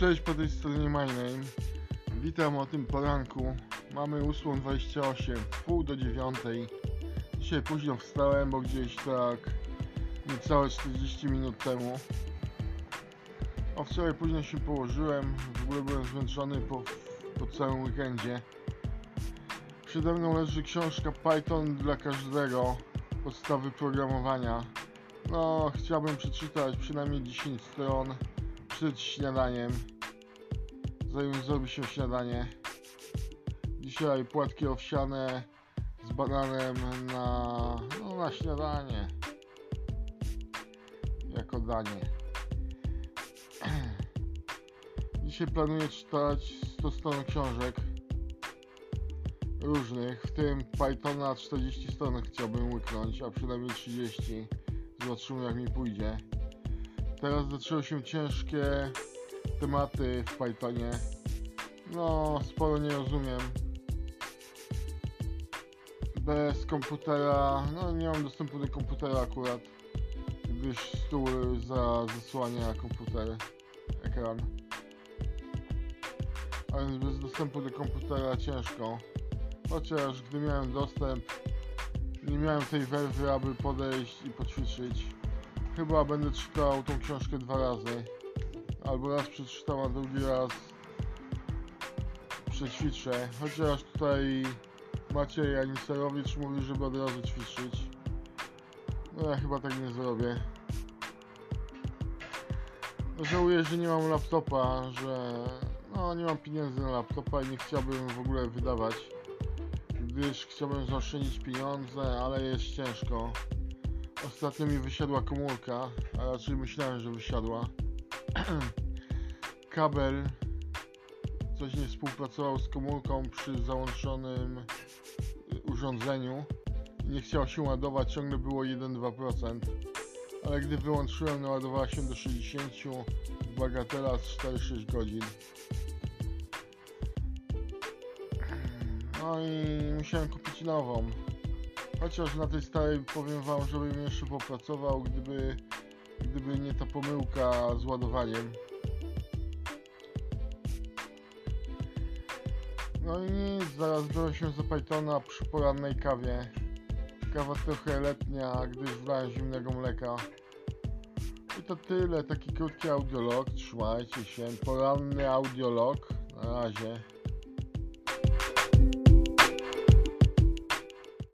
Cześć, po tej stronie MyName. Witam o tym poranku. Mamy 8.28, pół do dziewiątej. Dzisiaj późno wstałem, bo gdzieś tak niecałe 40 minut temu. A wczoraj późno się położyłem, w ogóle byłem zmęczony po, po całym weekendzie. Przede mną leży książka Python dla każdego, podstawy programowania. No, chciałbym przeczytać przynajmniej 10 stron przed śniadaniem. Zanim zrobi się śniadanie. Dzisiaj płatki owsiane z bananem na, no, na śniadanie. Jako danie. Dzisiaj planuję czytać 100 stron książek różnych, w tym Pythona 40 stron chciałbym łyknąć, a przynajmniej 30. Zobaczymy jak mi pójdzie. Teraz zaczęły się ciężkie tematy w Pythonie. No, sporo nie rozumiem. Bez komputera, no nie mam dostępu do komputera akurat, gdyż stół za zasłania komputer, ekran. A więc bez dostępu do komputera ciężko. Chociaż gdy miałem dostęp, nie miałem tej werwy, aby podejść i poćwiczyć. Chyba będę czytał tą książkę dwa razy. Albo raz przeczytam, a drugi raz przećwiczę. Chociaż tutaj Maciej Aniserowicz mówi, żeby od razu ćwiczyć. No ja chyba tak nie zrobię. Żałuję, że nie mam laptopa, że no nie mam pieniędzy na laptopa i nie chciałbym w ogóle wydawać. Gdyż chciałbym zaoszczędzić pieniądze, ale jest ciężko. Ostatnio mi wysiadła komórka, a raczej myślałem, że wysiadła. Kabel coś nie współpracował z komórką przy załączonym urządzeniu. Nie chciał się ładować, ciągle było 1-2%. Ale gdy wyłączyłem, naładowała się do 60, bagatela z 4-6 godzin. No i musiałem kupić nową. Chociaż na tej starej powiem wam, żebym jeszcze popracował, gdyby, gdyby nie ta pomyłka z ładowaniem. No i nic, zaraz biorę się za Pythona przy porannej kawie. Kawa trochę letnia, gdyż wlałem zimnego mleka. I to tyle, taki krótki audiolog, trzymajcie się. Poranny audiolog, na razie.